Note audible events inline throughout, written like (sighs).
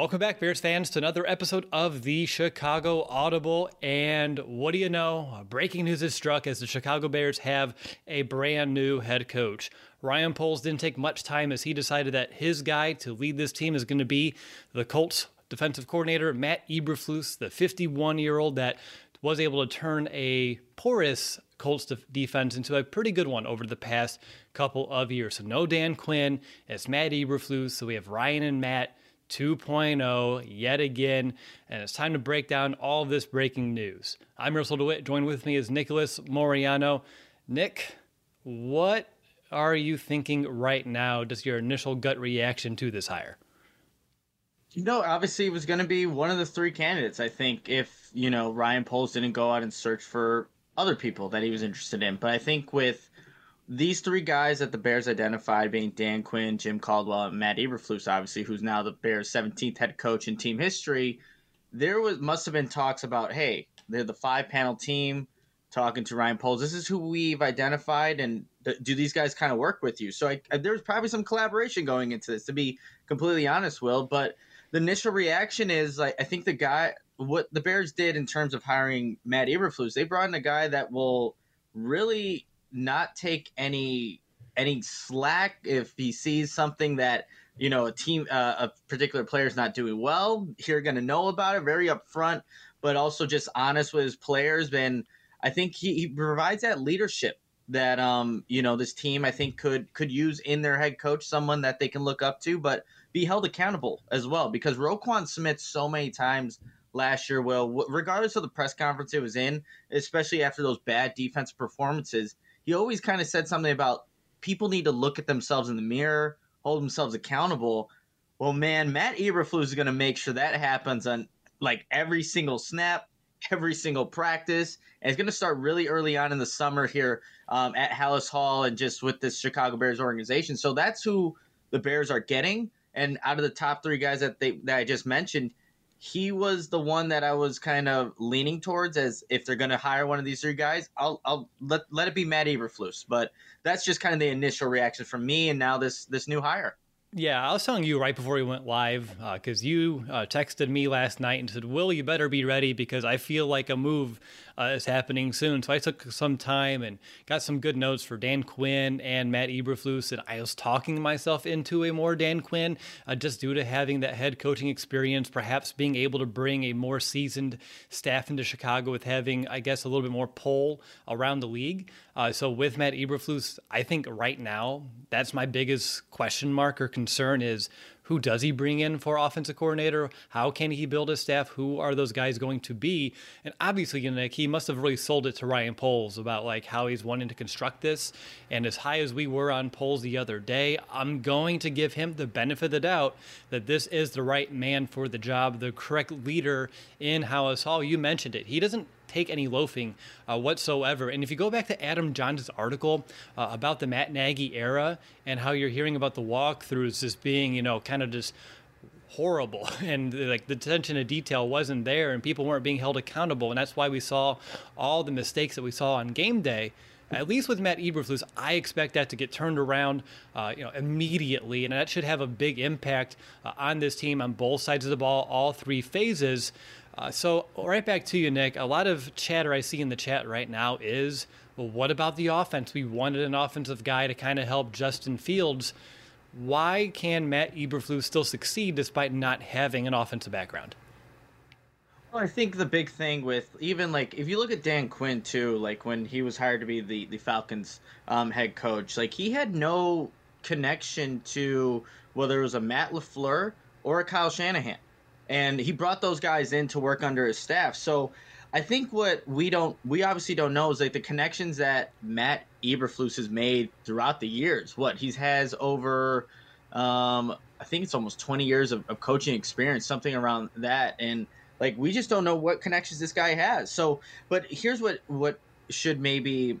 Welcome back, Bears fans, to another episode of the Chicago Audible. And what do you know? Breaking news has struck as the Chicago Bears have a brand new head coach. Ryan Poles didn't take much time as he decided that his guy to lead this team is going to be the Colts defensive coordinator, Matt Eberflus, the 51 year old that was able to turn a porous Colts defense into a pretty good one over the past couple of years. So no Dan Quinn, it's Matt Eberflus. So we have Ryan and Matt 2.0 yet again, and it's time to break down all this breaking news. I'm Russell DeWitt. Joined with me is Nicholas Moriano. Nick, what are you thinking right now? Just your initial gut reaction to this hire? You know, obviously it was going to be one of the three candidates. I think if you know Ryan Poles didn't go out and search for other people that he was interested in, but I think with these three guys that the Bears identified being Dan Quinn, Jim Caldwell, and Matt Eberflus, obviously, who's now the Bears' 17th head coach in team history, there was must have been talks about, hey, they're the five panel team talking to Ryan Poles. This is who we've identified, and th- do these guys kind of work with you? So I, I, there's probably some collaboration going into this, to be completely honest, Will. But the initial reaction is like I think the guy, what the Bears did in terms of hiring Matt Eberflus, they brought in a guy that will really not take any any slack if he sees something that you know a team uh, a particular player is not doing well you're going to know about it very upfront but also just honest with his players. And i think he, he provides that leadership that um you know this team i think could could use in their head coach someone that they can look up to but be held accountable as well. Because Roquan Smith so many times last year will regardless of the press conference it was in especially after those bad defensive performances he always kind of said something about people need to look at themselves in the mirror, hold themselves accountable. Well, man, Matt Eberflus is going to make sure that happens on like every single snap, every single practice. And it's going to start really early on in the summer here um, at Halas Hall and just with this Chicago Bears organization. So that's who the Bears are getting. And out of the top three guys that they that I just mentioned, he was the one that I was kind of leaning towards as if they're going to hire one of these three guys, I'll, I'll let, let it be Matt Eberflus. But that's just kind of the initial reaction from me and now this this new hire. Yeah, I was telling you right before we went live because uh, you uh, texted me last night and said, "Will, you better be ready because I feel like a move uh, is happening soon." So I took some time and got some good notes for Dan Quinn and Matt Eberflus, and I was talking myself into a more Dan Quinn uh, just due to having that head coaching experience, perhaps being able to bring a more seasoned staff into Chicago with having, I guess, a little bit more pull around the league. Uh, so with Matt Eberflus, I think right now that's my biggest question mark or concern is who does he bring in for offensive coordinator? How can he build his staff? Who are those guys going to be? And obviously, you know, Nick, he must have really sold it to Ryan Poles about like how he's wanting to construct this. And as high as we were on Poles the other day, I'm going to give him the benefit of the doubt that this is the right man for the job, the correct leader in Halas Hall. You mentioned it. He doesn't take any loafing uh, whatsoever. And if you go back to Adam Jahns' article uh, about the Matt Nagy era and how you're hearing about the walkthroughs as being, you know, kind of just horrible (laughs) and like the attention to detail wasn't there and people weren't being held accountable and that's why we saw all the mistakes that we saw on game day at least with Matt Eberflus, I expect that to get turned around, uh, you know, immediately, and that should have a big impact uh, on this team on both sides of the ball, all three phases. Uh, so, right back to you, Nick. A lot of chatter I see in the chat right now is, well, what about the offense? We wanted an offensive guy to kind of help Justin Fields. Why can Matt Eberflus still succeed despite not having an offensive background? Well, I think the big thing with even like if you look at Dan Quinn too, like when he was hired to be the the Falcons um, head coach, like he had no connection to whether it was a Matt LaFleur or a Kyle Shanahan. And he brought those guys in to work under his staff. So I think what we don't, we obviously don't know is like the connections that Matt Eberflus has made throughout the years. What he has over, um, I think it's almost 20 years of, of coaching experience, something around that. And like, we just don't know what connections this guy has. So, but here's what, what should maybe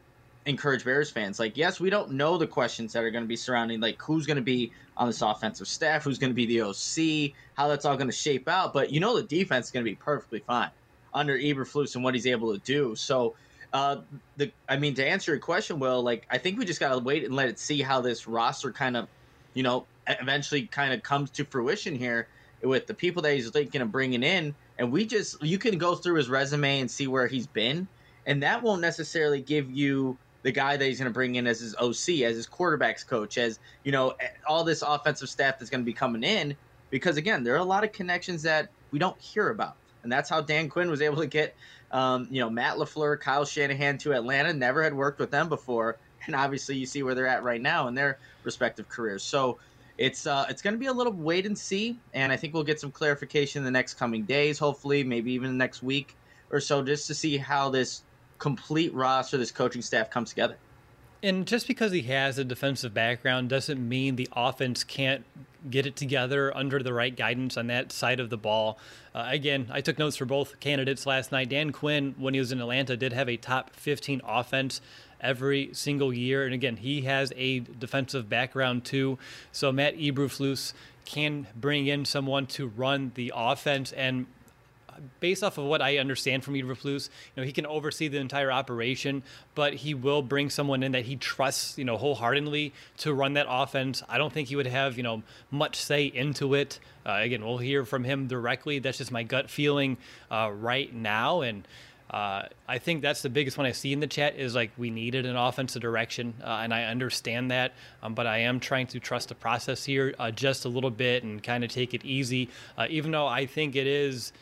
encourage Bears fans. Like, yes, we don't know the questions that are going to be surrounding, like who's going to be on this offensive staff, who's going to be the OC, how that's all going to shape out. But you know, the defense is going to be perfectly fine under Eberflus and what he's able to do. So, uh, the I mean, to answer your question, Will, like I think we just got to wait and let it see how this roster kind of, you know, eventually kind of comes to fruition here with the people that he's thinking of bringing in. And we just you can go through his resume and see where he's been, and that won't necessarily give you the guy that he's going to bring in as his OC, as his quarterbacks coach, as you know, all this offensive staff that's going to be coming in. Because again, there are a lot of connections that we don't hear about, and that's how Dan Quinn was able to get, um, you know, Matt LaFleur, Kyle Shanahan to Atlanta. Never had worked with them before, and obviously you see where they're at right now in their respective careers. So it's uh, it's going to be a little wait and see, and I think we'll get some clarification in the next coming days, hopefully, maybe even next week or so, just to see how this complete roster, this coaching staff comes together. And just because he has a defensive background doesn't mean the offense can't get it together under the right guidance on that side of the ball. Uh, again, I took notes for both candidates last night. Dan Quinn, when he was in Atlanta, did have a top 15 offense every single year. And again, he has a defensive background too. So Matt Eberflus can bring in someone to run the offense and based off of what I understand from Eberflus, you know, he can oversee the entire operation, but he will bring someone in that he trusts, you know, wholeheartedly to run that offense. I don't think he would have, you know, much say into it. Uh, again, we'll hear from him directly. That's just my gut feeling uh, right now, and. Uh, I think that's the biggest one I see in the chat is like we needed an offensive direction, uh, and I understand that, um, but I am trying to trust the process here uh, just a little bit and kind of take it easy, uh, even though I think it is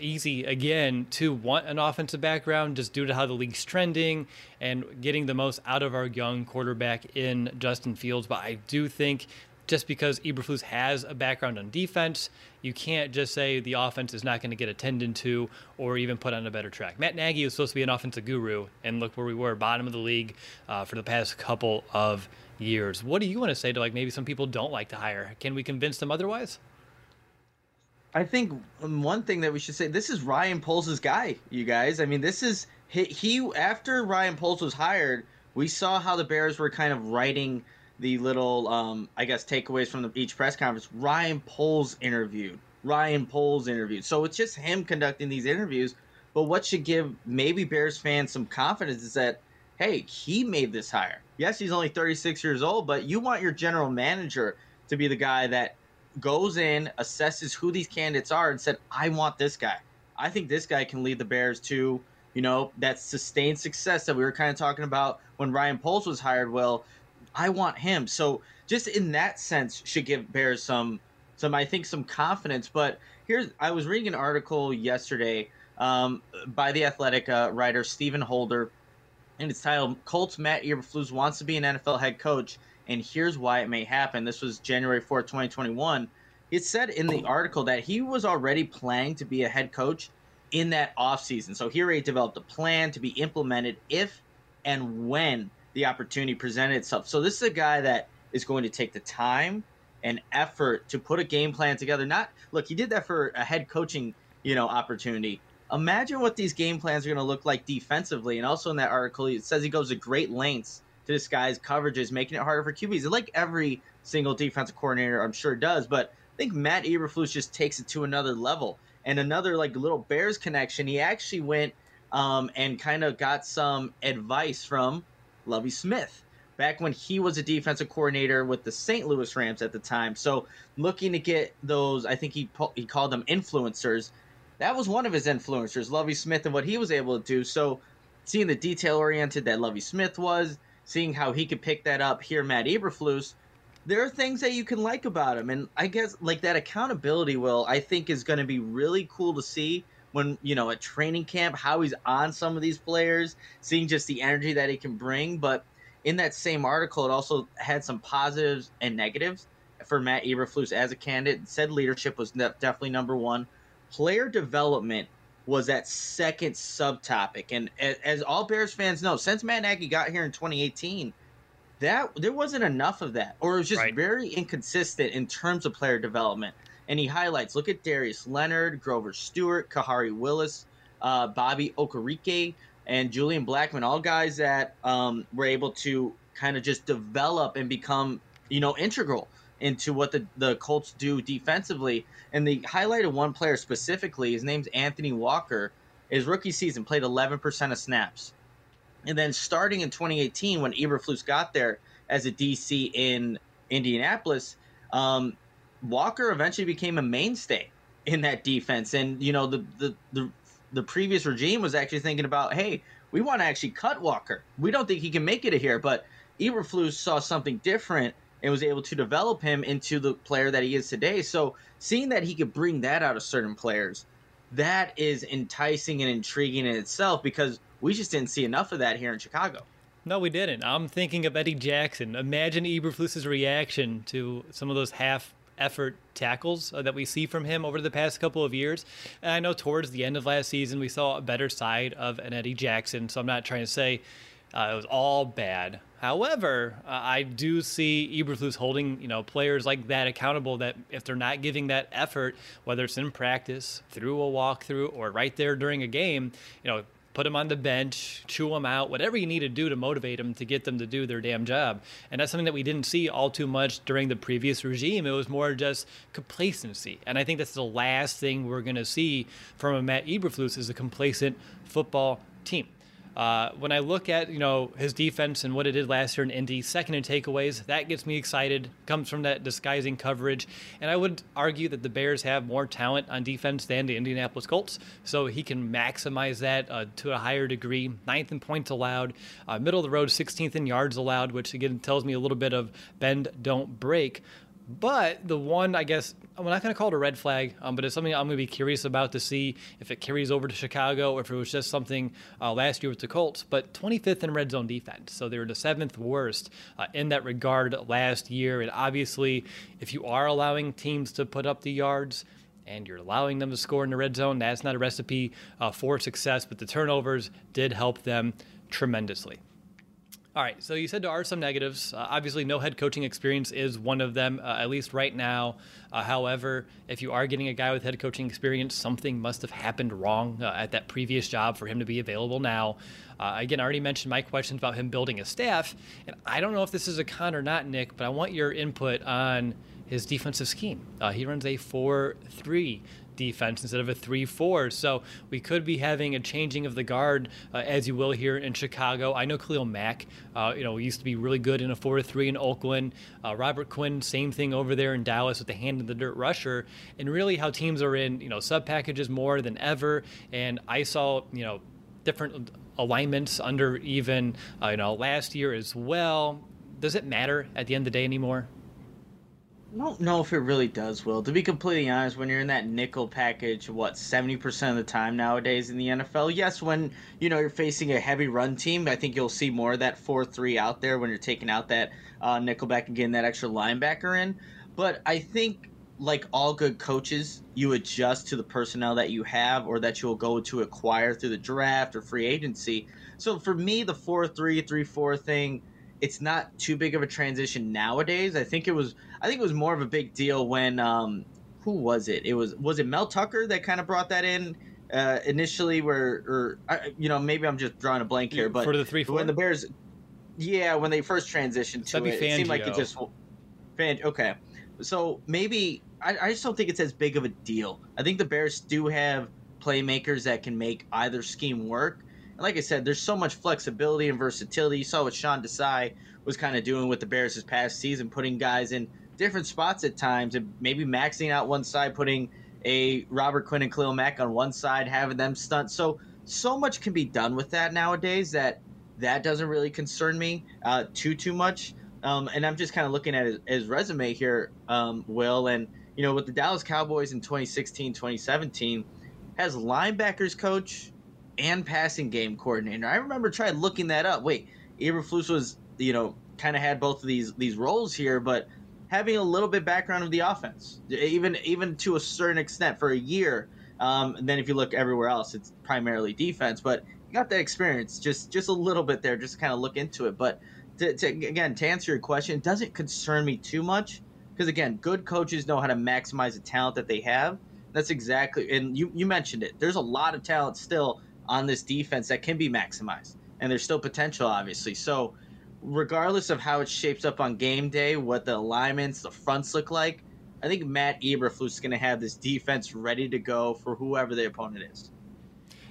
easy again to want an offensive background just due to how the league's trending and getting the most out of our young quarterback in Justin Fields. But I do think just because Eberflus has a background on defense, you can't just say the offense is not going to get attended to or even put on a better track. Matt Nagy was supposed to be an offensive guru, and look where we were, bottom of the league uh, for the past couple of years. What do you want to say to like maybe some people don't like to hire? Can we convince them otherwise? I think one thing that we should say this is Ryan Poles' guy, you guys. I mean, this is he, he after Ryan Poles was hired, we saw how the Bears were kind of writing the little um, I guess takeaways from the, each press conference. Ryan Poles interviewed. Ryan Poles interviewed. So it's just him conducting these interviews. But what should give maybe Bears fans some confidence is that hey, he made this hire. Yes, he's only 36 years old, but you want your general manager to be the guy that goes in, assesses who these candidates are, and said, "I want this guy. I think this guy can lead the Bears to, you know, that sustained success that we were kind of talking about when Ryan Poles was hired. Well, I want him. So just in that sense, should give Bears some, some I think some confidence. But here's, I was reading an article yesterday um, by the Athletic uh, writer Stephen Holder, and it's titled "Colts Matt Eberflus wants to be an NFL head coach." And here's why it may happen. This was January 4th, 2021. It said in the article that he was already planning to be a head coach in that offseason. So here he already developed a plan to be implemented if and when the opportunity presented itself. So this is a guy that is going to take the time and effort to put a game plan together. Not look, he did that for a head coaching, you know, opportunity. Imagine what these game plans are going to look like defensively. And also in that article, it says he goes to great lengths to disguise coverages, making it harder for QBs. Like every single defensive coordinator, I'm sure does. But I think Matt Eberflus just takes it to another level. And another like little Bears connection, he actually went um, and kind of got some advice from Lovie Smith back when he was a defensive coordinator with the St. Louis Rams at the time. So looking to get those, I think he he called them influencers. That was one of his influencers, Lovie Smith, and what he was able to do. So seeing the detail oriented that Lovie Smith was, seeing how he could pick that up here, Matt Eberflus, there are things that you can like about him, and I guess like that accountability. Will I think is going to be really cool to see when you know at training camp how he's on some of these players, seeing just the energy that he can bring. But in that same article, it also had some positives and negatives for Matt Eberflus as a candidate. Said leadership was definitely number one. Player development was that second subtopic, and as, as all Bears fans know, since Matt Nagy got here in 2018, that there wasn't enough of that, or it was just right. very inconsistent in terms of player development. And he highlights: look at Darius Leonard, Grover Stewart, Khari Willis, uh, Bobby Okereke, and Julian Blackmon, all guys that um, were able to kind of just develop and become, you know, integral into what the, the Colts do defensively. And they highlighted one player specifically. His name's Anthony Walker. His rookie season played 11% of snaps. And then starting in 2018, when Eberflus got there as a DC in Indianapolis, um, Walker eventually became a mainstay in that defense. And you know, the the the, the previous regime was actually thinking about, hey, we want to actually cut Walker. We don't think he can make it here, but Eberflus saw something different and was able to develop him into the player that he is today. So seeing that he could bring that out of certain players, that is enticing and intriguing in itself because we just didn't see enough of that here in Chicago. No, we didn't. I'm thinking of Eddie Jackson. Imagine Eberflus's reaction to some of those half effort tackles uh, that we see from him over the past couple of years. And I know towards the end of last season, we saw a better side of an Eddie Jackson. So I'm not trying to say uh, it was all bad. However, uh, I do see Eberflus holding you know players like that accountable. That if they're not giving that effort, whether it's in practice, through a walkthrough, or right there during a game, you know put them on the bench, chew them out, whatever you need to do to motivate them to get them to do their damn job. And that's something that we didn't see all too much during the previous regime. It was more just complacency. And I think that's the last thing we're going to see from a Matt Eberflus is a complacent football team. Uh, when I look at you know his defense and what it did last year in Indy, second in takeaways, that gets me excited. Comes from that disguising coverage, and I would argue that the Bears have more talent on defense than the Indianapolis Colts, so he can maximize that uh, to a higher degree. Ninth in points allowed, uh, middle of the road, 16th in yards allowed, which again tells me a little bit of bend don't break. But the one, I guess, I'm not going to call it a red flag, um, but it's something I'm going to be curious about to see if it carries over to Chicago or if it was just something uh, last year with the Colts. But 25th in red zone defense. So they were the seventh worst uh, in that regard last year. And obviously, if you are allowing teams to put up the yards, and you're allowing them to score in the red zone, that's not a recipe uh, for success. But the turnovers did help them tremendously. All right, so you said there are some negatives. Uh, obviously, no head coaching experience is one of them, uh, at least right now. Uh, however, if you are getting a guy with head coaching experience, something must have happened wrong uh, at that previous job for him to be available now. Uh, again, I already mentioned my questions about him building a staff, and I don't know if this is a con or not, Nick, but I want your input on his defensive scheme. Uh, he runs a 4 3 defense instead of a 3-4. So we could be having a changing of the guard, uh, as you will here in Chicago. I know Khalil Mack, uh, you know, used to be really good in a 4-3 in Oakland. Uh, Robert Quinn, same thing over there in Dallas with the hand in the dirt rusher. And really how teams are in, you know, sub packages more than ever. And I saw, you know, different alignments under even, uh, you know, last year as well. Does it matter at the end of the day anymore? I don't know if it really does, Will. To be completely honest, when you're in that nickel package, what seventy percent of the time nowadays in the NFL, yes, when you know you're facing a heavy run team, I think you'll see more of that four three out there when you're taking out that uh, nickel back and getting that extra linebacker in. But I think, like all good coaches, you adjust to the personnel that you have or that you'll go to acquire through the draft or free agency. So for me, the four three three four thing it's not too big of a transition nowadays. I think it was I think it was more of a big deal when um who was it? It was was it Mel Tucker that kind of brought that in uh initially where or you know maybe I'm just drawing a blank here but for the 3 4 when the Bears yeah, when they first transitioned to it, it seemed like it just fan okay. So maybe I, I just don't think it's as big of a deal. I think the Bears do have playmakers that can make either scheme work and like I said, there's so much flexibility and versatility. You saw what Sean Desai was kind of doing with the Bears this past season, putting guys in different spots at times and maybe maxing out one side, putting a Robert Quinn and Khalil Mack on one side, having them stunt. So so much can be done with that nowadays that that doesn't really concern me uh, too too much. Um, and I'm just kind of looking at his, his resume here, um, Will, and you know with the Dallas Cowboys in 2016, 2017, has linebackers coach and passing game coordinator. I remember trying looking that up. Wait, Eberflus was you know kind of had both of these these roles here, but having a little bit background of the offense, even even to a certain extent for a year. Um, and then if you look everywhere else, it's primarily defense. But you got that experience, just just a little bit there, just kind of look into it. But to, to, again, to answer your question, it doesn't concern me too much because again, good coaches know how to maximize the talent that they have. That's exactly, and you you mentioned it. There's a lot of talent still on this defense that can be maximized, and there's still potential, obviously. So, regardless of how it shapes up on game day, what the alignments, the fronts look like, I think Matt Eberflus is going to have this defense ready to go for whoever the opponent is.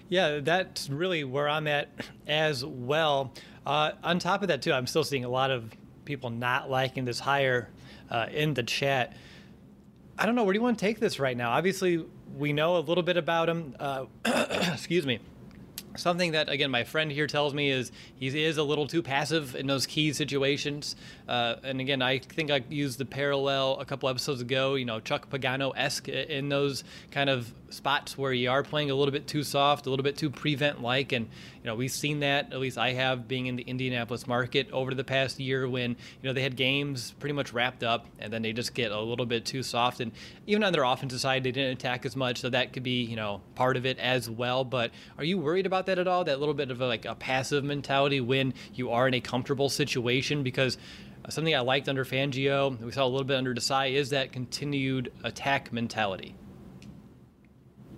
Yeah, that's really where I'm at as well. Uh, on top of that, too, I'm still seeing a lot of people not liking this hire uh, in the chat. I don't know. Where do you want to take this right now? Obviously, we know a little bit about him. Uh, (coughs) excuse me. Something that, again, my friend here tells me is he is a little too passive in those key situations. Uh, and again, I think I used the parallel a couple episodes ago, you know, Chuck Pagano esque in those kind of spots where you are playing a little bit too soft, a little bit too prevent like. And, you know, we've seen that, at least I have, being in the Indianapolis market over the past year when, you know, they had games pretty much wrapped up and then they just get a little bit too soft. And even on their offensive side, they didn't attack as much. So that could be, you know, part of it as well. But are you worried about that at all? That little bit of a, like a passive mentality when you are in a comfortable situation? Because something I liked under Fangio, we saw a little bit under Desai, is that continued attack mentality.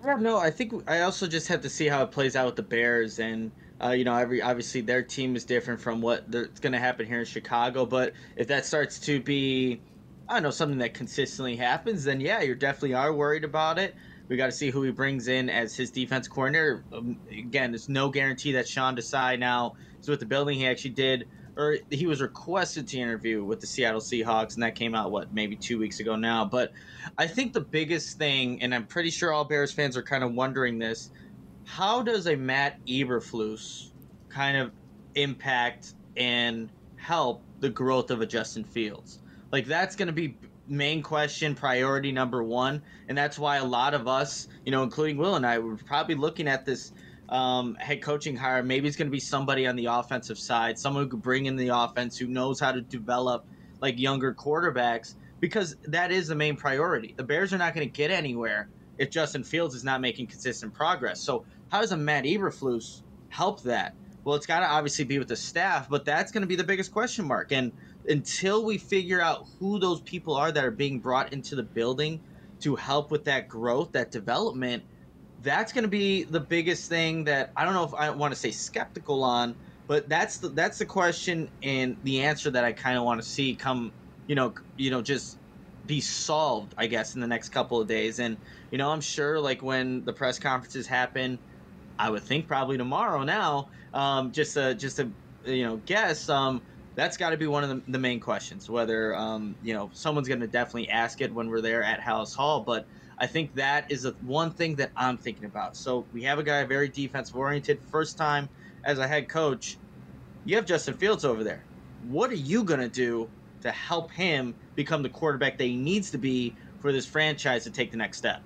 Yeah, no, I think I also just have to see how it plays out with the Bears, and uh, you know, every obviously their team is different from what that's going to happen here in Chicago. But if that starts to be, I don't know, something that consistently happens, then yeah, you definitely are worried about it. We got to see who he brings in as his defense coordinator. Um, again, there's no guarantee that Sean Desai now is with the building. He actually did or he was requested to interview with the Seattle Seahawks, and that came out what maybe two weeks ago now. But I think the biggest thing, and I'm pretty sure all Bears fans are kind of wondering this: how does a Matt Eberflus kind of impact and help the growth of a Justin Fields? Like that's going to be main question, priority number one, and that's why a lot of us, you know, including Will and I, were probably looking at this um, head coaching hire. Maybe it's going to be somebody on the offensive side, someone who could bring in the offense, who knows how to develop like younger quarterbacks, because that is the main priority. The Bears are not going to get anywhere if Justin Fields is not making consistent progress. So how does a Matt Eberflus help that? Well, it's got to obviously be with the staff, but that's going to be the biggest question mark. And until we figure out who those people are that are being brought into the building to help with that growth, that development – that's going to be the biggest thing that I don't know if I want to say skeptical on, but that's the that's the question and the answer that I kind of want to see come, you know, you know, just be solved, I guess, in the next couple of days. And you know, I'm sure like when the press conferences happen, I would think probably tomorrow now. Um, just a just a you know guess. Um, that's got to be one of the, the main questions. Whether um, you know someone's going to definitely ask it when we're there at Halas Hall, but I think that is the one thing that I'm thinking about. So we have a guy very defensive oriented, first time as a head coach. You have Justin Fields over there. What are you going to do to help him become the quarterback that he needs to be for this franchise to take the next step?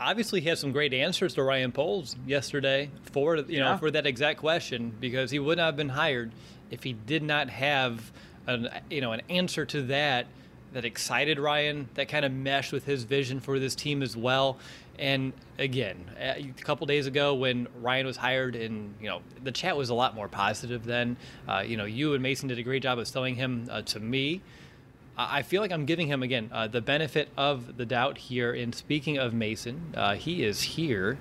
Obviously, he had some great answers to Ryan Poles yesterday for you know for that exact question because he would not have been hired if he did not have an you know an answer to that that excited Ryan, that kind of meshed with his vision for this team as well. And again, a couple days ago when Ryan was hired, and you know the chat was a lot more positive then. Uh, you know, you and Mason did a great job of selling him uh, to me. I feel like I'm giving him again uh, the benefit of the doubt here. In speaking of Mason, uh, he is here,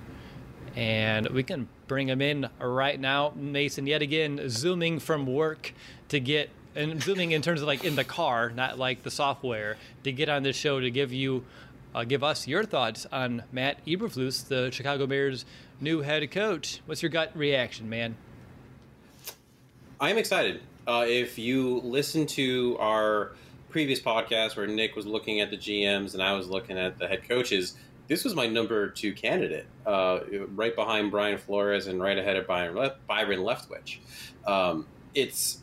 and we can bring him in right now. Mason, yet again, zooming from work to get and zooming in terms of like in the car, not like the software, to get on this show to give you, uh, give us your thoughts on Matt Eberflus, the Chicago Bears' new head coach. What's your gut reaction, man? I am excited. Uh, if you listen to our previous podcast where Nick was looking at the GMs and I was looking at the head coaches, this was my number two candidate, uh, right behind Brian Flores and right ahead of Byron, Le- Byron Leftwich. Um, it's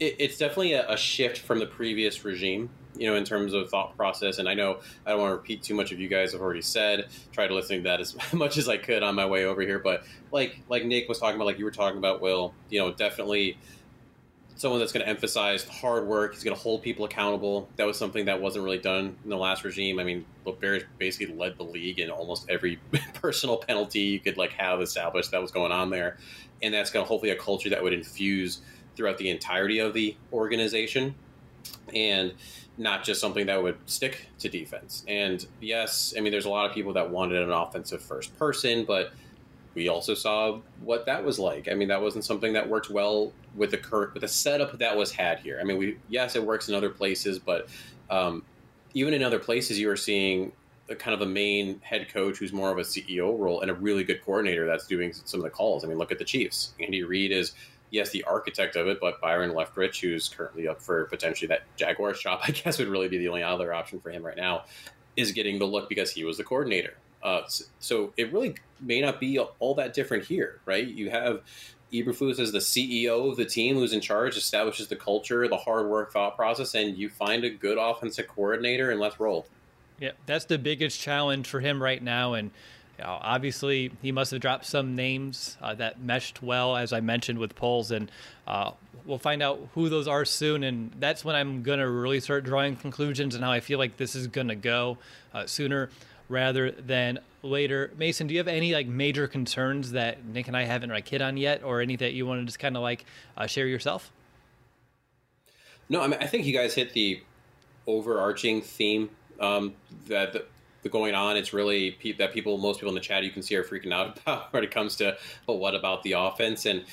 it, it's definitely a, a, shift from the previous regime you know in terms of thought process and i know i don't want to repeat too much of you guys have already said try to listen to that as (laughs) much as i could on my way over here but like like nick was talking about like you were talking about will you know definitely someone that's going to emphasize hard work. He's going to hold people accountable. That was something that wasn't really done in the last regime. I mean, Bears basically led the league in almost every (laughs) personal penalty you could like have established that was going on there, and that's going to hopefully a culture that would infuse throughout the entirety of the organization, and not just something that would stick to defense. And yes, I mean, there's a lot of people that wanted an offensive first person, but we also saw what that was like. I mean, that wasn't something that worked well with the current with the setup that was had here. I mean, we yes, it works in other places, but um, even in other places, you are seeing a kind of a main head coach who's more of a CEO role and a really good coordinator that's doing some of the calls. I mean, look at the Chiefs. Andy Reid is yes the architect of it, but Byron Leftwich, who's currently up for potentially that Jaguars job, (laughs) I guess would really be the only other option for him right now, is getting the look because he was the coordinator. Uh, so it really may not be all that different here, right? You have Eberflus as the CEO of the team who's in charge, establishes the culture, the hard work thought process, and you find a good offensive coordinator and let's roll. Yeah, that's the biggest challenge for him right now. And you know, obviously, he must have dropped some names uh, that meshed well, as I mentioned with Poles, and uh, we'll find out who those are soon. And that's when I'm going to really start drawing conclusions and how I feel like this is going to go uh, sooner rather than later. Mason, do you have any like major concerns that Nick and I haven't like hit on yet, or any that you want to just kind of like uh, share yourself? No, I mean I think you guys hit the overarching theme um, that the, the, going on. It's really pe- that people, most people in the chat, you can see are freaking out (laughs) about when it comes to, but what about the offense and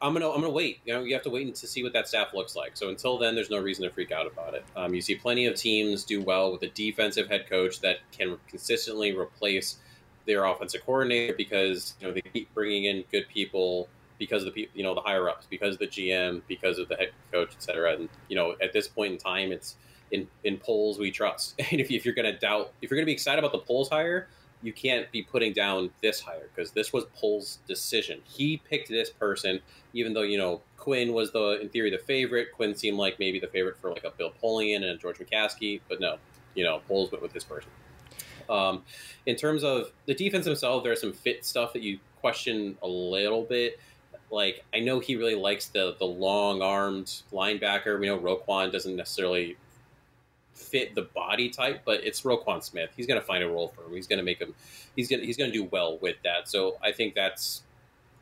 I'm gonna I'm gonna wait. You know, you have to wait to see what that staff looks like. So until then, there's no reason to freak out about it. Um, you see plenty of teams do well with a defensive head coach that can consistently replace their offensive coordinator because you know they keep bringing in good people because of the you know the higher ups, because of the GM, because of the head coach, etc. And you know at this point in time, it's in in Poles we trust. (laughs) And if, if you're to doubt, if you're to be excited about the Poles hire, you can't be putting down this hire because this was Poles' decision. He picked this person, even though you know Quinn was the in theory the favorite. Quinn seemed like maybe the favorite for like a Bill Polian and a George McCaskey, but no, you know Poles went with this person. Um, in terms of the defense himself, there's some fit stuff that you question a little bit. Like I know he really likes the the long armed linebacker. We know Roquan doesn't necessarily fit the body type, but it's Roquan Smith. He's going to find a role for him. He's going to make him. He's going. He's going to do well with that. So I think that's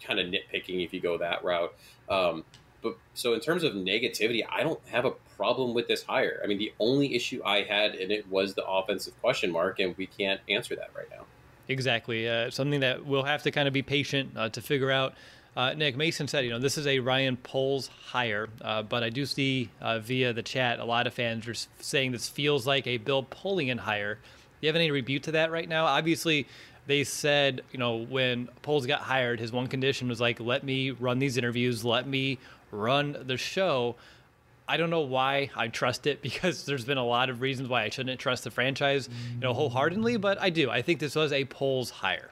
kind of nitpicking if you go that route. Um, but so in terms of negativity, I don't have a problem with this hire. I mean, the only issue I had in it was the offensive question mark, and we can't answer that right now. Exactly. Uh, something that we'll have to kind of be patient uh, to figure out. Uh, Nick Mason said, you know, this is a Ryan Poles hire, uh, but I do see uh, via the chat a lot of fans are saying this feels like a Bill Polian hire. Do you have any rebuke to that right now? Obviously, they said, you know, when Poles got hired, his one condition was like, let me run these interviews, let me run the show. I don't know why I trust it (laughs) because there's been a lot of reasons why I shouldn't trust the franchise, you know, wholeheartedly, but I do. I think this was a Poles hire.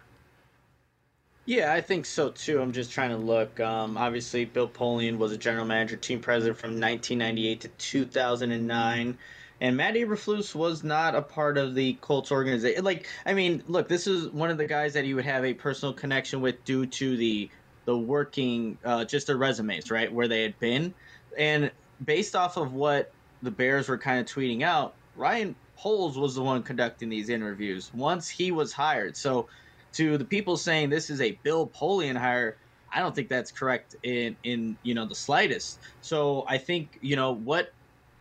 Yeah, I think so too. I'm just trying to look. Um, obviously, Bill Polian was a general manager, team president from 1998 to 2009. And Matt Eberflus was not a part of the Colts organization. Like, I mean, look, this is one of the guys that you would have a personal connection with due to the the working, uh, just their resumes, right, where they had been. And based off of what the Bears were kind of tweeting out, Ryan Poles was the one conducting these interviews once he was hired. So to the people saying this is a Bill Polian hire, I don't think that's correct in in you know the slightest. So I think you know what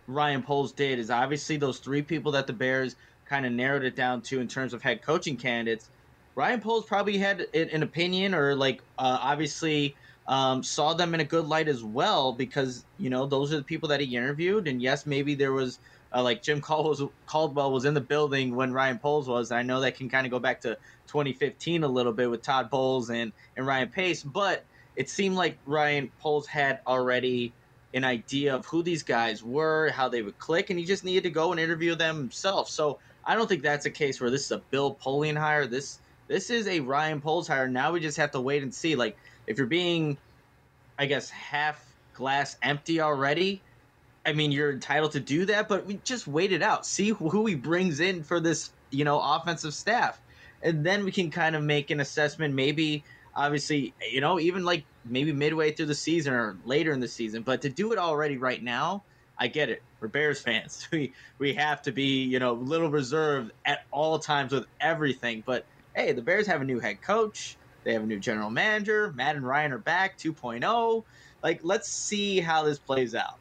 Ryan Poles did is obviously those three people that the Bears kind of narrowed it down to in terms of head coaching candidates. Ryan Poles probably had an opinion or like uh, obviously um, saw them in a good light as well because you know those are the people that he interviewed and yes maybe there was uh, like Jim Caldwell, Caldwell was in the building when Ryan Poles was. I know that can kind of go back to 2015 a little bit with Todd Bowles and, and Ryan Pace, but it seemed like Ryan Poles had already an idea of who these guys were, how they would click, and he just needed to go and interview them himself. So I don't think that's a case where this is a Bill Polian hire. This this is a Ryan Poles hire. Now we just have to wait and see. Like if you're being, I guess, half glass empty already, I mean, you're entitled to do that, but we just wait it out, see who he brings in for this, you know, offensive staff, and then we can kind of make an assessment. Maybe, obviously, you know, even like maybe midway through the season or later in the season. But to do it already right now, I get it. We're Bears fans. (laughs) We we have to be you know a little reserved at all times with everything. But hey, the Bears have a new head coach. They have a new general manager. Matt and Ryan are back 2.0. Like let's see how this plays out.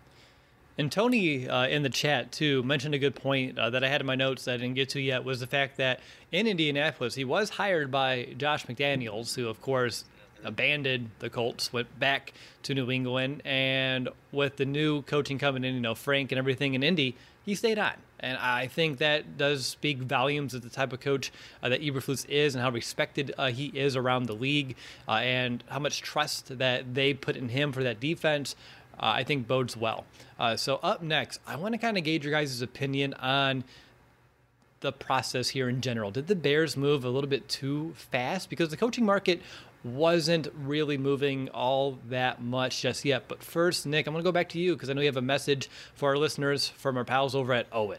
And Tony uh, in the chat too mentioned a good point uh, that I had in my notes that I didn't get to yet was the fact that in Indianapolis he was hired by Josh McDaniels, who of course abandoned the Colts, went back to New England, and with the new coaching coming in, you know Frank and everything in Indy, he stayed on. And I think that does speak volumes of the type of coach uh, that Eberflus is and how respected uh, he is around the league uh, and how much trust that they put in him for that defense. Uh, I think bodes well. Uh, so up next, I want to kind of gauge your guys' opinion on the process here in general. Did the Bears move a little bit too fast? Because the coaching market wasn't really moving all that much just yet. But first, Nick, I'm going to go back to you because I know you have a message for our listeners from our pals over at Owyn.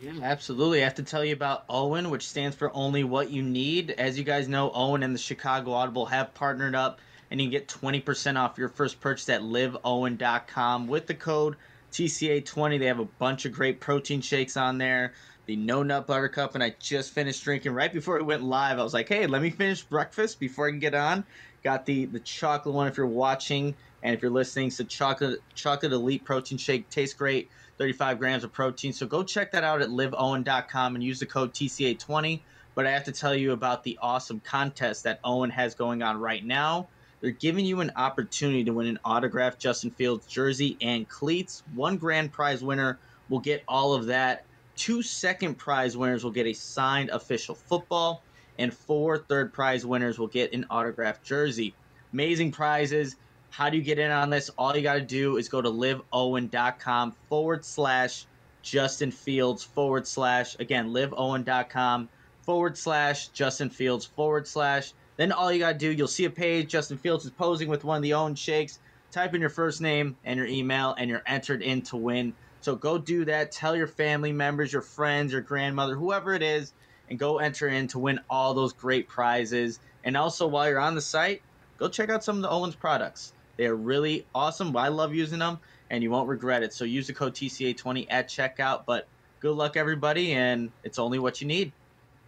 Yeah, absolutely. I have to tell you about Owyn, which stands for Only What You Need. As you guys know, Owyn and the Chicago Audible have partnered up, and you can get 20% off your first purchase at liveowyn.com with the code TCA20. They have a bunch of great protein shakes on there the no nut butter cup, and I just finished drinking right before it went live. I was like, hey, let me finish breakfast before I can get on. Got the the chocolate one if you're watching, and if you're listening, so chocolate chocolate elite protein shake tastes great. 35 grams of protein. So go check that out at liveowyn.com and use the code TCA20. But I have to tell you about the awesome contest that Owyn has going on right now. They're giving you an opportunity to win an autographed Justin Fields jersey and cleats. One grand prize winner will get all of that Two second prize winners will get a signed official football, and four third prize winners will get an autographed jersey. Amazing prizes. How do you get in on this? All you got to do is go to liveowyn.com forward slash Justin Fields forward slash, again, liveowyn.com forward slash Justin Fields forward slash. Then all you got to do, you'll see a page. Justin Fields is posing with one of the Owyn shakes. Type in your first name and your email, and you're entered in to win so go do that. Tell your family members, your friends, your grandmother, whoever it is, and go enter in to win all those great prizes. And also, while you're on the site, go check out some of the Owens products. They are really awesome. I love using them, and you won't regret it. So use the code TCA20 at checkout. But good luck, everybody, and it's only what you need.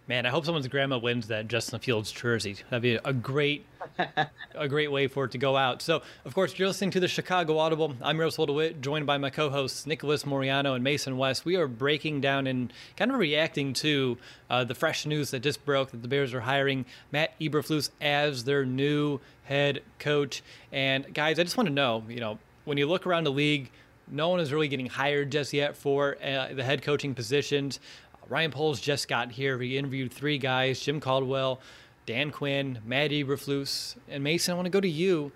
Man, I hope someone's grandma wins that Justin Fields jersey. That'd be a great, (laughs) a great way for it to go out. So, of course, you're listening to the Chicago Audible. I'm Rose DeWitt, joined by my co-hosts Nicholas Moriano and Mason West. We are breaking down and kind of reacting to uh, the fresh news that just broke that the Bears are hiring Matt Eberflus as their new head coach. And guys, I just want to know, you know, when you look around the league, no one is really getting hired just yet for uh, the head coaching positions. Ryan Poles just got here. He interviewed three guys Jim Caldwell, Dan Quinn, Matt Eberflus, and Mason. I want to go to you.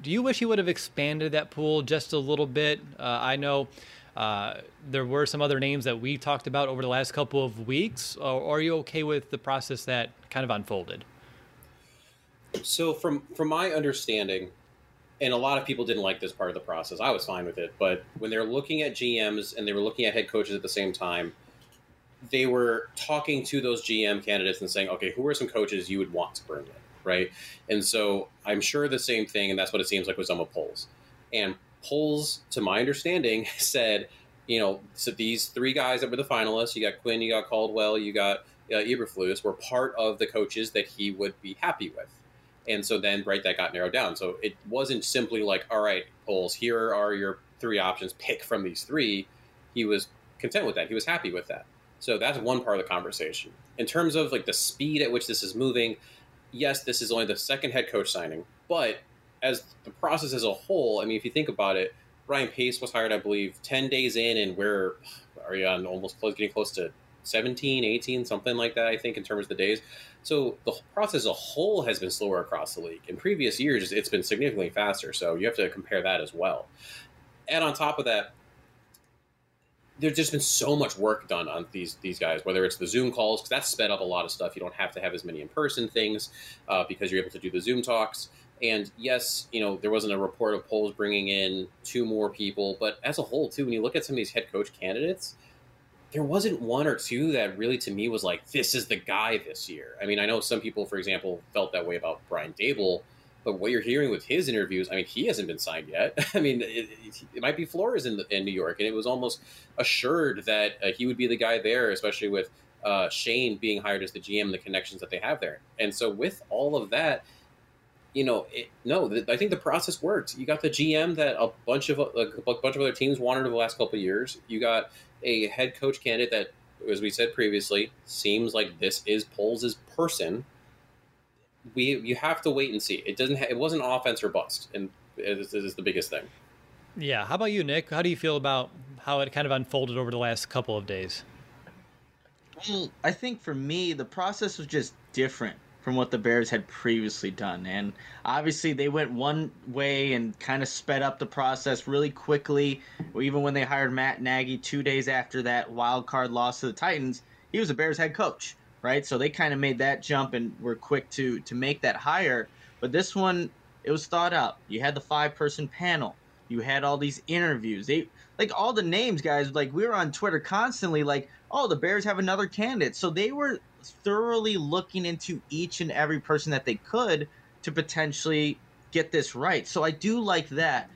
Do you wish he would have expanded that pool just a little bit? Uh, I know uh, there were some other names that we talked about over the last couple of weeks. Or, or are you okay with the process that kind of unfolded? So, from from my understanding, and a lot of people didn't like this part of the process. I was fine with it, but when they're looking at GMs and they were looking at head coaches at the same time, they were talking to those GM candidates and saying, okay, who are some coaches you would want to bring in, right? And so I'm sure the same thing, and that's what it seems like with some of Poles. And Poles, to my understanding, (laughs) said, you know, so these three guys that were the finalists, you got Quinn, you got Caldwell, you got uh, Eberflus, were part of the coaches that he would be happy with. And so then, right, that got narrowed down. So it wasn't simply like, all right, Poles, here are your three options, pick from these three. He was content with that. He was happy with that. So that's one part of the conversation. In terms of like the speed at which this is moving, yes, this is only the second head coach signing, but as the process as a whole, I mean, if you think about it, Ryan Pace was hired, I believe, 10 days in, and we're (sighs) are you on almost close, getting close to 17, 18, something like that, I think, in terms of the days. So the process as a whole has been slower across the league. In previous years, it's been significantly faster. So you have to compare that as well. And on top of that, there's just been so much work done on these these guys, whether it's the Zoom calls because that's sped up a lot of stuff. You don't have to have as many in person things uh, because you're able to do the Zoom talks. And yes, you know there wasn't a report of Poles bringing in two more people, but as a whole, too, when you look at some of these head coach candidates, there wasn't one or two that really to me was like this is the guy this year. I mean, I know some people, for example, felt that way about Brian Daboll But what you're hearing with his interviews, I mean, he hasn't been signed yet. (laughs) I mean, it, it, might be Flores in, in New York, and it was almost assured that uh, he would be the guy there, especially with uh, Schoen being hired as the GM, the connections that they have there. And so, with all of that, you know, it, no, the, I think the process works. You got the GM that a bunch of like, a bunch of other teams wanted over the last couple of years. You got a head coach candidate that, as we said previously, seems like this is Poles' person. We you have to wait and see. It doesn't. Ha- it wasn't offense or bust, and this is the biggest thing. Yeah. How about you, Nick? How do you feel about how it kind of unfolded over the last couple of days? Well, I think for me, the process was just different from what the Bears had previously done. And obviously, they went one way and kind of sped up the process really quickly. Even when they hired Matt Nagy two days after that wild card loss to the Titans, he was a Bears head coach, right? So they kind of made that jump and were quick to to make that hire. But this one, it was thought out. You had the five person panel. You had all these interviews. They like all the names, guys. Like we were on Twitter constantly, like, oh, the Bears have another candidate. So they were thoroughly looking into each and every person that they could to potentially get this right. So I do like that.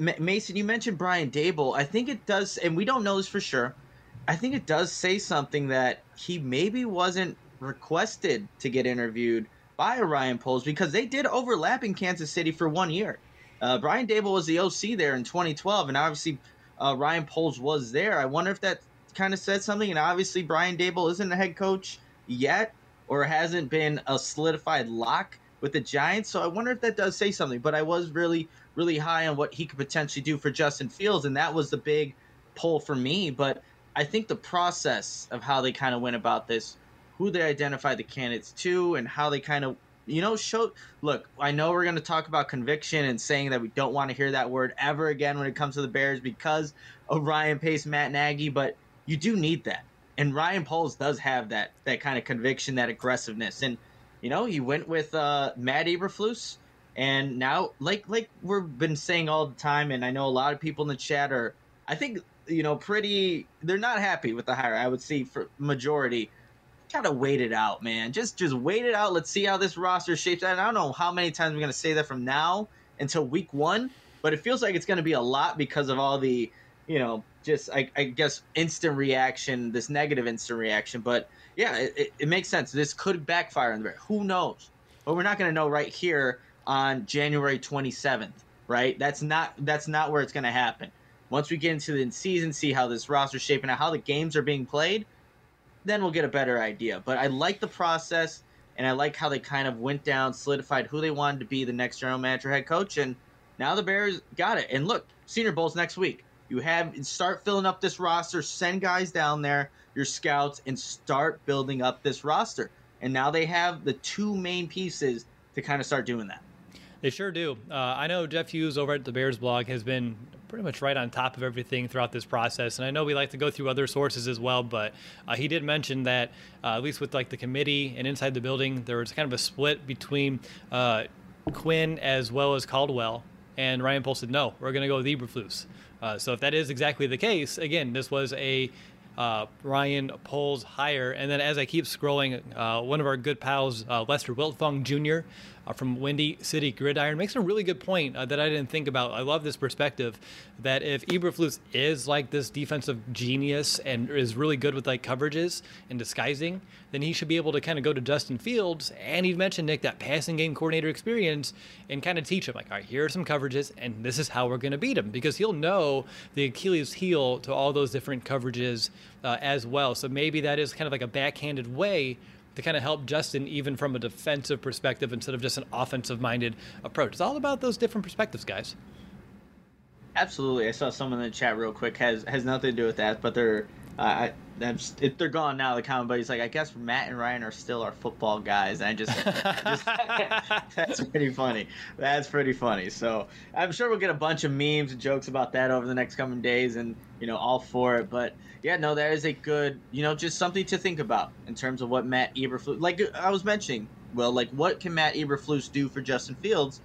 M- Mason, you mentioned Brian Daboll. I think it does, and we don't know this for sure. I think it does say something that he maybe wasn't requested to get interviewed by Ryan Poles because they did overlap in Kansas City for one year. Uh, Brian Daboll was the OC there in 2012, and obviously uh, Ryan Poles was there. I wonder if that kind of said something. And obviously Brian Daboll isn't a head coach yet or hasn't been a solidified lock with the Giants. So I wonder if that does say something. But I was really, really high on what he could potentially do for Justin Fields, and that was the big pull for me. But I think the process of how they kind of went about this, who they identified the candidates to, and how they kind of you know, show. Look, I know we're going to talk about conviction and saying that we don't want to hear that word ever again when it comes to the Bears because of Ryan Pace, Matt Nagy, but you do need that and Ryan Poles does have that that kind of conviction, that aggressiveness, and you know he went with uh, Matt Eberflus, and now like like we've been saying all the time, and I know a lot of people in the chat are, I think you know pretty they're not happy with the hire. I would see for majority. Gotta wait it out, man. Just just wait it out. Let's see how this roster shapes. And I don't know how many times we're gonna say that from now until week one, but it feels like it's gonna be a lot because of all the you know just I, I, guess instant reaction, this negative instant reaction. But yeah, it, it, makes sense. This could backfire on the. Who knows? But we're not to know right here on January 27th, right? That's not that's not where it's to happen. Once we get into the season, see how this roster's shaping out, how the games are being played, then we'll get a better idea. But I like the process, and I like how they kind of went down, solidified who they wanted to be the next general manager, head coach, and now the Bears got it. And look, Senior Bowl's next week. You have start filling up this roster, send guys down there, your scouts, and start building up this roster. And now they have the two main pieces to kind of start doing that. They sure do. Uh, I know Jeff Hughes over at the Bears blog has been pretty much right on top of everything throughout this process. And I know we like to go through other sources as well, but uh, he did mention that uh, at least with like the committee and inside the building, there was kind of a split between uh, Quinn as well as Caldwell. And Ryan Poles said, no, we're going to go with Eberflus. Uh, so if that is exactly the case, again, this was a uh, Ryan Poles hire. And then as I keep scrolling, uh, one of our good pals, uh, Lester Wiltfong Jr., uh, from Windy City Gridiron makes a really good point uh, that I didn't think about. I love this perspective that if Eberflus is like this defensive genius and is really good with like coverages and disguising, then he should be able to kind of go to Justin Fields and he mentioned Nick that passing game coordinator experience and kind of teach him like, all right, here are some coverages and this is how we're going to beat him because he'll know the Achilles heel to all those different coverages uh, as well. So maybe that is kind of like a backhanded way to kind of help Justin even from a defensive perspective instead of just an offensive minded approach. It's all about those different perspectives, guys. Absolutely. I saw someone in the chat real quick has has nothing to do with that, but they're uh, I, if they're gone now, the comment, but he's like, I guess Matt and Ryan are still our football guys. And I just, just (laughs) (laughs) that's pretty funny. That's pretty funny. So I'm sure we'll get a bunch of memes and jokes about that over the next coming days, and you know, all for it. But yeah, no, that is a good, you know, just something to think about in terms of what Matt Eberflus, like I was mentioning, well, like what can Matt Eberflus do for Justin Fields?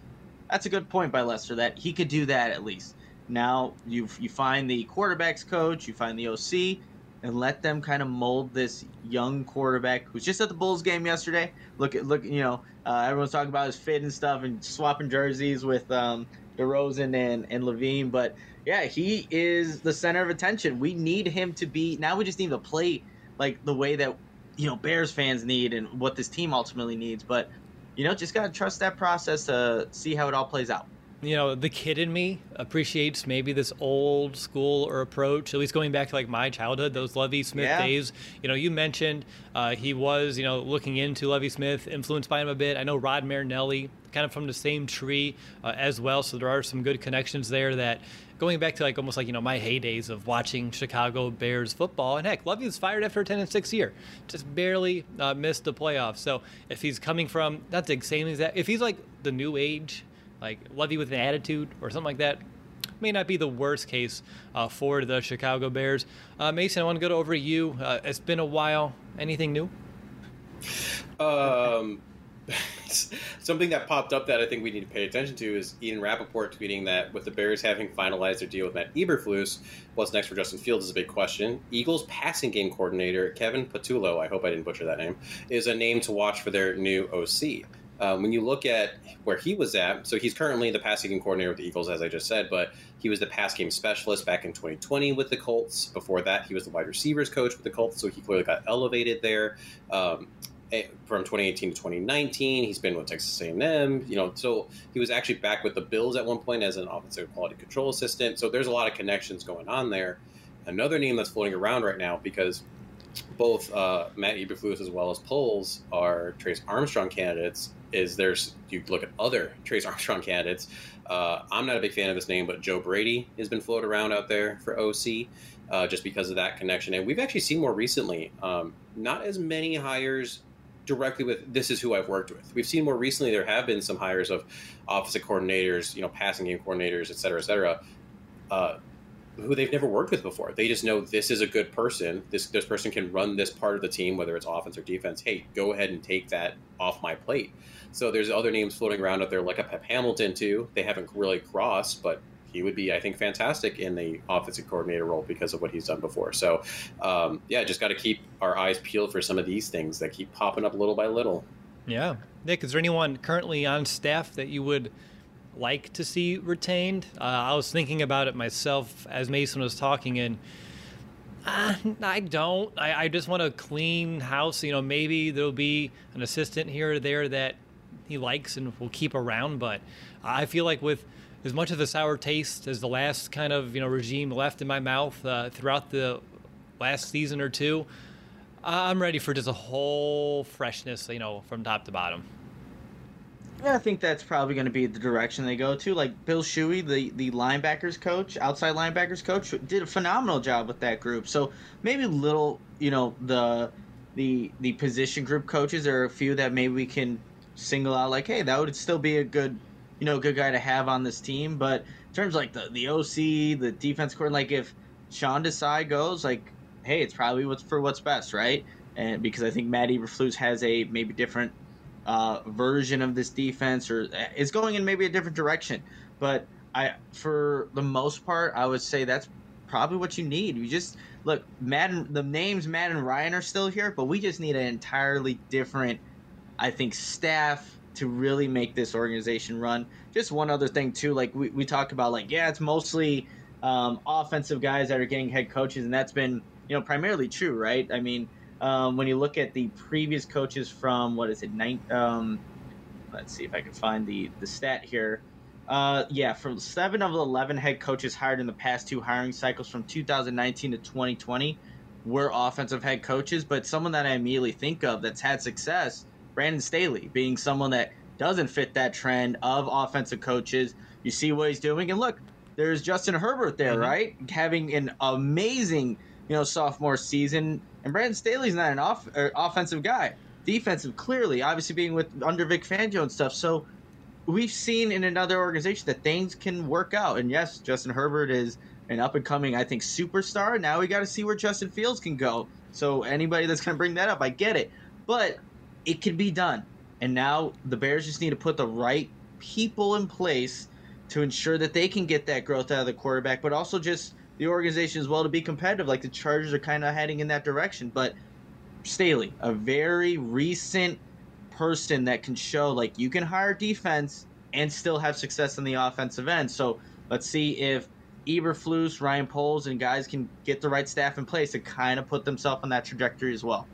That's a good point by Lester that he could do that at least. Now you you find the quarterbacks coach, you find the OC and let them kind of mold this young quarterback who's just at the Bulls game yesterday. Look at look, you know, uh, everyone's talking about his fit and stuff and swapping jerseys with um, DeRozan and and LaVine, but yeah, he is the center of attention. We need him to be. Now we just need to play like the way that you know Bears fans need and what this team ultimately needs. But you know, just gotta trust that process to see how it all plays out you know, the kid in me appreciates maybe this old school or approach, at least going back to like my childhood, those Lovie Smith yeah. days. You know, you mentioned uh, he was, you know, looking into Lovie Smith, influenced by him a bit. I know Rod Marinelli, kind of from the same tree uh, as well. So there are some good connections there that going back to like almost like, you know, my heydays of watching Chicago Bears football. And heck, Lovie was fired after a 10 and 6 year, just barely uh, missed the playoffs. So if he's coming from, not the same that, if he's like the new age, like Lovie with an attitude or something like that may not be the worst case uh, for the Chicago Bears. Uh, Mason, I want to go over to you. Uh, it's been a while. Anything new? Um, (laughs) something that popped up that I think we need to pay attention to is Ian Rapoport tweeting that with the Bears having finalized their deal with Matt Eberflus, what's next for Justin Fields is a big question. Eagles passing game coordinator Kevin Patullo, I hope I didn't butcher that name, is a name to watch for their new OC. Um, when you look at where he was at, so he's currently the passing game coordinator with the Eagles, as I just said, but he was the pass game specialist back in 2020 with the Colts. Before that, he was the wide receivers coach with the Colts, so he clearly got elevated there. Um, eh, from 2018 to 2019, he's been with Texas A&M. You know, so he was actually back with the Bills at one point as an offensive quality control assistant. So there's a lot of connections going on there. Another name that's floating around right now because both uh, Matt Eberflus as well as Poles are Trace Armstrong candidates is there's you look at other Trace Armstrong candidates. Uh, I'm not a big fan of his name, but Joe Brady has been floated around out there for OC uh, just because of that connection. And we've actually seen more recently, um, not as many hires directly with this is who I've worked with. We've seen more recently there have been some hires of offensive coordinators, you know, passing game coordinators, et cetera, et cetera. Uh, who they've never worked with before. They just know this is a good person. This this person can run this part of the team, whether it's offense or defense. Hey, go ahead and take that off my plate. So there's other names floating around out there, like a Pep Hamilton too. They haven't really crossed, but he would be, I think, fantastic in the offensive coordinator role because of what he's done before. So, um, yeah, just got to keep our eyes peeled for some of these things that keep popping up little by little. Yeah, Nick, is there anyone currently on staff that you would like to see retained? Uh, I was thinking about it myself as Mason was talking, and uh, I don't. I, I just want a clean house. You know, maybe there'll be an assistant here or there that he likes and will keep around. But I feel like with as much of a sour taste as the last kind of you know regime left in my mouth uh, throughout the last season or two, I'm ready for just a whole freshness. You know, from top to bottom. I think that's probably going to be the direction they go to. Like Bill Shuey, the the linebackers coach, outside linebackers coach, did a phenomenal job with that group. So maybe little, you know, the the the position group coaches are a few that maybe we can single out. Like, hey, that would still be a good, you know, good guy to have on this team. But in terms of like the the OC, the defense court, like if Sean Desai goes, like, hey, it's probably what's for what's best, right? And because I think Matt Eberflus has a maybe different uh, version of this defense or it's going in maybe a different direction. But I, for the most part, I would say that's probably what you need. You just look, Madden. The names and Ryan are still here, but we just need an entirely different, I think, staff to really make this organization run. Just one other thing too, like we, we talked about, like yeah, it's mostly um, offensive guys that are getting head coaches, and that's been you know primarily true, right? I mean, um, when you look at the previous coaches from what is it, nine? Um, let's see if I can find the the stat here. Uh, yeah, from seven of the eleven head coaches hired in the past two hiring cycles from 2019 to 2020 were offensive head coaches, but someone that I immediately think of that's had success, Brandon Staley, being someone that doesn't fit that trend of offensive coaches. You see what he's doing, and look, there's Justin Herbert there, mm-hmm. right? Having an amazing, you know, sophomore season and Brandon Staley's not an off, er, offensive guy. Defensive, clearly, obviously being with under Vic Fangio and stuff. So we've seen in another organization that things can work out. And yes, Justin Herbert is an up and coming, I think, superstar. Now we got to see where Justin Fields can go. So anybody that's going to bring that up, I get it. But it can be done. And now the Bears just need to put the right people in place to ensure that they can get that growth out of the quarterback, but also just the organization as well to be competitive. Like the Chargers are kind of heading in that direction. But Staley, a very recent person that can show like you can hire defense and still have success on the offensive end. So let's see if Eberflus, Ryan Poles, and guys can get the right staff in place to kind of put themselves on that trajectory as well.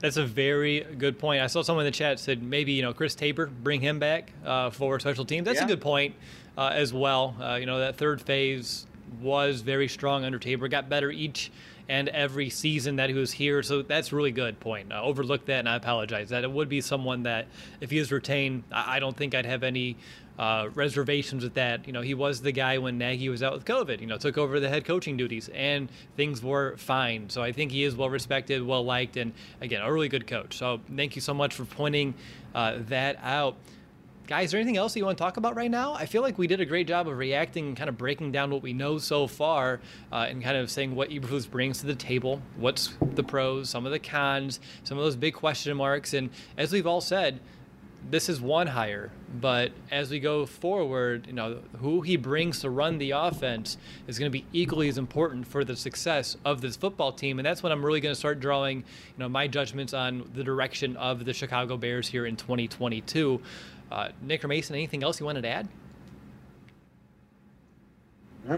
That's a very good point. I saw someone in the chat said maybe you know Chris Tabor, bring him back uh, for special teams. That's yeah. a good point uh, as well. Uh, you know that third phase was very strong under Tabor. Got better each and every season that he was here. So that's really good point. Uh, overlooked that, and I apologize. That it would be someone that if he is retained, I, I don't think I'd have any uh, reservations with that. You know, he was the guy when Nagy was out with COVID. You know, took over the head coaching duties, and things were fine. So I think he is well respected, well liked, and again, a really good coach. So thank you so much for pointing uh, that out. Guys, is there anything else that you want to talk about right now? I feel like we did a great job of reacting and kind of breaking down what we know so far uh, and kind of saying what Eberflus brings to the table, what's the pros, some of the cons, some of those big question marks. And as we've all said, this is one hire, but as we go forward, you know, who he brings to run the offense is going to be equally as important for the success of this football team, and that's when I'm really going to start drawing, you know, my judgments on the direction of the Chicago Bears here in 2022. Uh, Nick or Mason, anything else you wanted to add?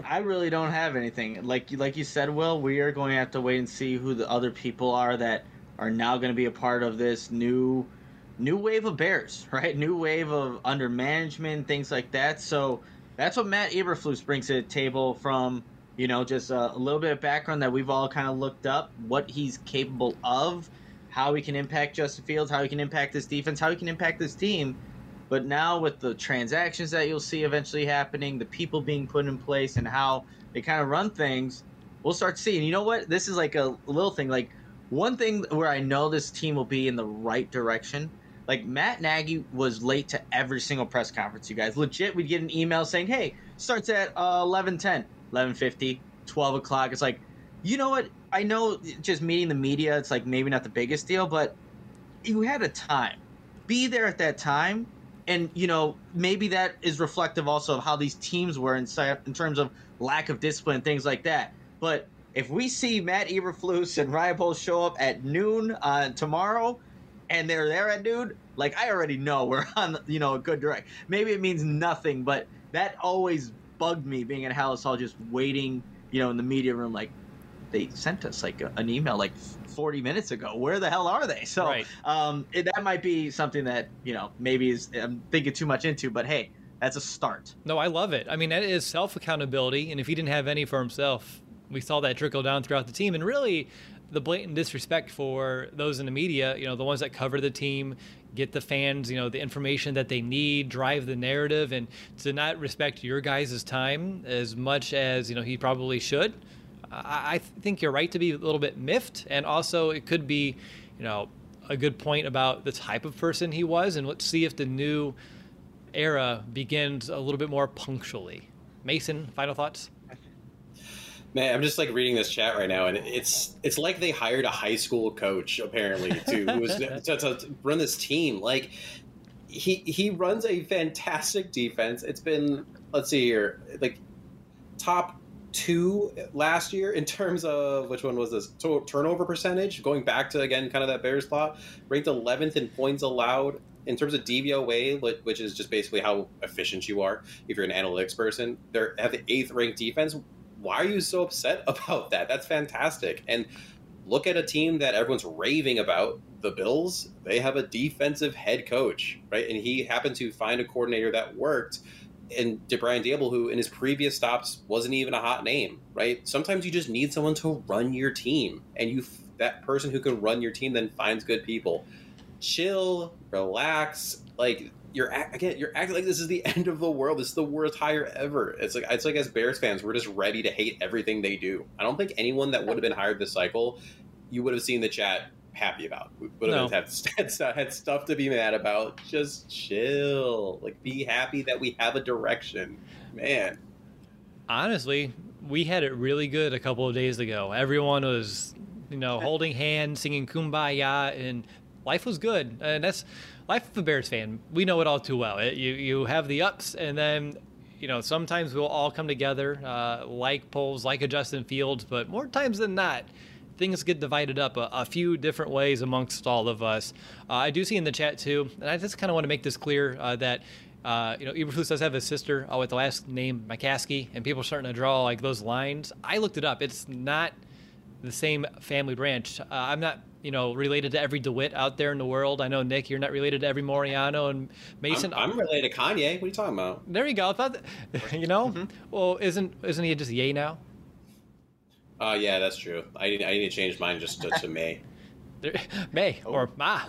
I really don't have anything. Like like you said, Will, we are going to have to wait and see who the other people are that are now going to be a part of this new new wave of Bears, (laughs) right? New wave of under management, things like that. So that's what Matt Eberflus brings to the table from, you know, just a, a little bit of background that we've all kind of looked up, what he's capable of, how he can impact Justin Fields, how he can impact this defense, how he can impact this team. But now with the transactions that you'll see eventually happening, the people being put in place, and how they kind of run things, we'll start seeing. You know what? This is like a little thing. Like one thing where I know this team will be in the right direction like Matt Nagy was late to every single press conference, you guys. Legit, we'd get an email saying, hey, starts at uh, 11.10, 11.50, 12 o'clock. It's like, you know what? I know just meeting the media, it's like maybe not the biggest deal, but you had a time. Be there at that time. And, you know, maybe that is reflective also of how these teams were in, in terms of lack of discipline things like that. But if we see Matt Eberflus and Ryan Poles show up at noon uh, tomorrow – and they're there at dude, like I already know we're (laughs) on you know a good direct. Maybe it means nothing, but that always bugged me being at Halas Hall, just waiting, you know, in the media room. Like they sent us like a, an email like 40 minutes ago. Where the hell are they? So right. um, it, that might be something that you know maybe is I'm thinking too much into, but hey. That's a start. No, I love it. I mean, that is self accountability. And if he didn't have any for himself, we saw that trickle down throughout the team. And really, the blatant disrespect for those in the media, you know, the ones that cover the team, get the fans, you know, the information that they need, drive the narrative, and to not respect your guys' time as much as, you know, he probably should. I, I think you're right to be a little bit miffed. And also, it could be, you know, a good point about the type of person he was. And let's see if the new era begins a little bit more punctually. Mason, final thoughts? Man, I'm just like reading this chat right now, and it's it's like they hired a high school coach apparently to who was (laughs) to, to run this team. Like he he runs a fantastic defense. It's been let's see here, like top two last year in terms of which one was this turnover percentage going back to again kind of that bears plot ranked 11th in points allowed in terms of DVOA, which is just basically how efficient you are if you're an analytics person, they have the eighth ranked defense why are you so upset (laughs) about that? That's fantastic. And look at a team that everyone's raving about, the Bills. They have a defensive head coach, right? And he happened to find a coordinator that worked. And Brian Daboll, who in his previous stops wasn't even a hot name, right? Sometimes you just need someone to run your team, and you that person who can run your team then finds good people. Chill, relax, like you're again you're acting like this is the (laughs) end of the world this is the worst hire ever it's like it's like as bears fans we're just ready to hate everything they do i don't think anyone that would have been hired this cycle you would have seen the chat happy about We would have had, (laughs) had, had stuff to be mad about. Just chill. Like be happy that we have a direction. Man. Honestly we had it really good a couple of days ago. Everyone was you know (laughs) holding hands singing kumbaya and life was good. And that's life of a Bears fan, we know it all too well. It, you you have the ups, and then you know, sometimes we'll all come together, uh, like Poles, like a Justin Fields, but more times than not, things get divided up a, a few different ways amongst all of us. Uh, I do see in the chat too, and I just kind of want to make this clear uh, that. Uh, you know, Eberflus does have a sister uh, with the last name McCaskey, and people are starting to draw like those lines. I looked it up; it's not the same family branch. Uh, I'm not, you know, related to every DeWitt out there in the world. I know Nick, you're not related to every Moriano and Mason. I'm, I'm related to Kanye. What are you talking about? There you go. I thought, that, (laughs) you know, mm-hmm. well, isn't isn't he just Yay now? Uh, yeah, that's true. I need, I need to change mine just to, to May. (laughs) May or Ma.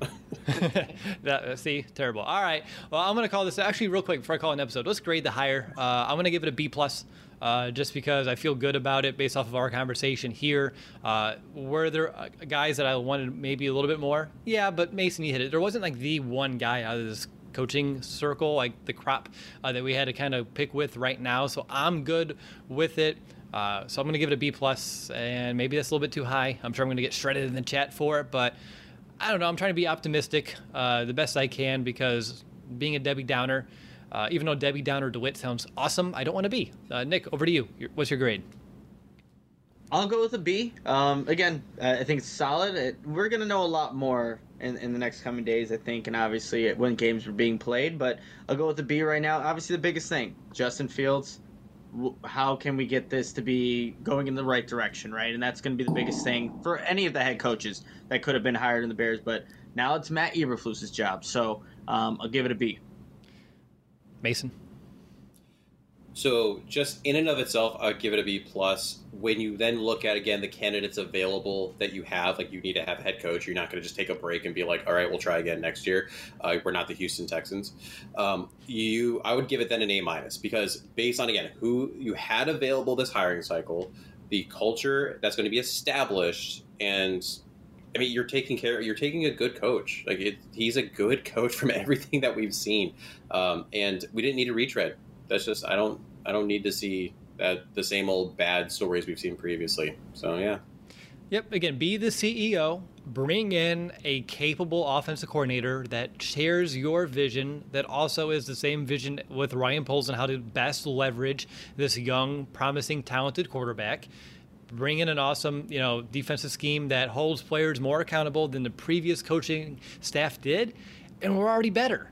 (laughs) that, see, terrible. All right. Well, I'm gonna call this actually real quick before I call an episode. Let's grade the hire. Uh, I'm gonna give it a B plus. Uh, just because I feel good about it based off of our conversation here. Uh, were there uh, guys that I wanted maybe a little bit more? Yeah, but Mason, you hit it. There wasn't like the one guy out of this coaching circle, like the crop uh, that we had to kind of pick with right now. So I'm good with it. Uh, so I'm going to give it a B plus, and maybe that's a little bit too high. I'm sure I'm going to get shredded in the chat for it, but I don't know. I'm trying to be optimistic uh, the best I can because being a Debbie Downer, uh, even though Debbie Downer DeWitt sounds awesome, I don't want to be. Uh, Nick, over to you. What's your grade? I'll go with a B. Um, again, I think it's solid. It, we're going to know a lot more in, in the next coming days, I think, and obviously when games are being played. But I'll go with a B right now. Obviously, the biggest thing Justin Fields how can we get this to be going in the right direction, right? And that's going to be the biggest thing for any of the head coaches that could have been hired in the Bears. But now it's Matt Eberflus's job, so um, I'll give it a B. Mason. So just in and of itself, I'd give it a B plus. When you then look at again the candidates available that you have, like you need to have a head coach. You're not going to just take a break and be like, all right, we'll try again next year. Uh, we're not the Houston Texans. Um, you, I would give it then an A minus because based on again who you had available this hiring cycle, the culture that's going to be established, and I mean, you're taking care. You're taking a good coach. Like it, he's a good coach from (laughs) everything that we've seen, um, and we didn't need a retread. That's just I don't I don't need to see that the same old bad stories we've seen previously. So yeah. Yep. Again, be the CEO. Bring in a capable offensive coordinator that shares your vision, that also is the same vision with Ryan Poles and how to best leverage this young, promising, talented quarterback. Bring in an awesome, you know, defensive scheme that holds players more accountable than the previous coaching staff did, and we're already better.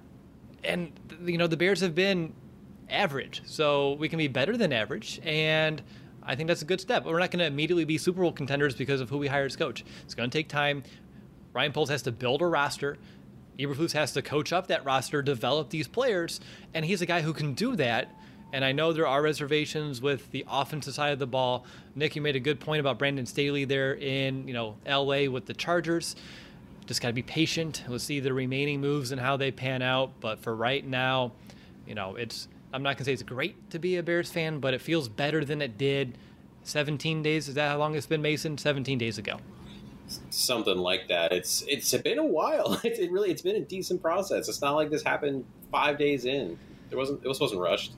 And you know, the Bears have been average. So we can be better than average. And I think that's a good step. But We're not going to immediately be Super Bowl contenders because of who we hire as coach. It's going to take time. Ryan Poles has to build a roster. Eberflus has to coach up that roster, develop these players, and he's a guy who can do that. And I know there are reservations with the offensive side of the ball. Nick, you made a good point about Brandon Staley there in you know L.A. with the Chargers. Just got to be patient. We'll see the remaining moves and how they pan out. But for right now, you know it's I'm not gonna say it's great to be a Bears fan, but it feels better than it did 17 days. Is that how long it's been, Mason? 17 days ago. Something like that. It's it's been a while. (laughs) It's it really it's been a decent process. It's not like this happened five days in. It wasn't. It wasn't rushed.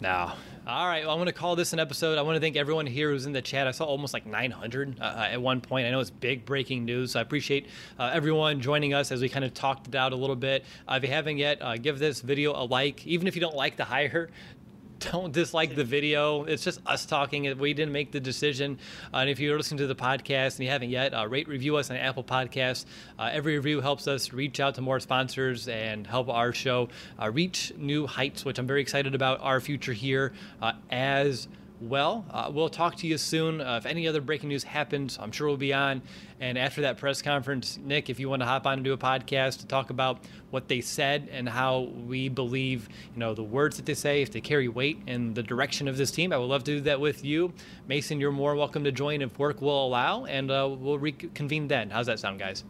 No, all right, well, I'm going to call this an episode. I want to thank everyone here who's in the chat. I saw almost like 900 uh, at one point. I know it's big breaking news, so I appreciate uh, everyone joining us as we kind of talked it out a little bit. Uh, if you haven't yet, uh, give this video a like. Even if you don't like the hire, don't dislike the video. It's just us talking. We didn't make the decision. Uh, and if you're listening to the podcast and you haven't yet, uh, rate review us on Apple Podcasts. Uh, every review helps us reach out to more sponsors and help our show uh, reach new heights, which I'm very excited about our future here uh, as well. Uh, we'll talk to you soon. Uh, if any other breaking news happens, I'm sure we'll be on. And after that press conference, Nick, if you want to hop on and do a podcast to talk about what they said and how we believe, you know, the words that they say, if they carry weight in the direction of this team, I would love to do that with you. Mason, you're more welcome to join if work will allow, and uh, we'll reconvene then. How's that sound, guys?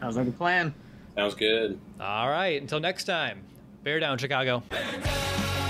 Sounds like a plan. Sounds good. All right. Until next time, bear down, Chicago. Bear down.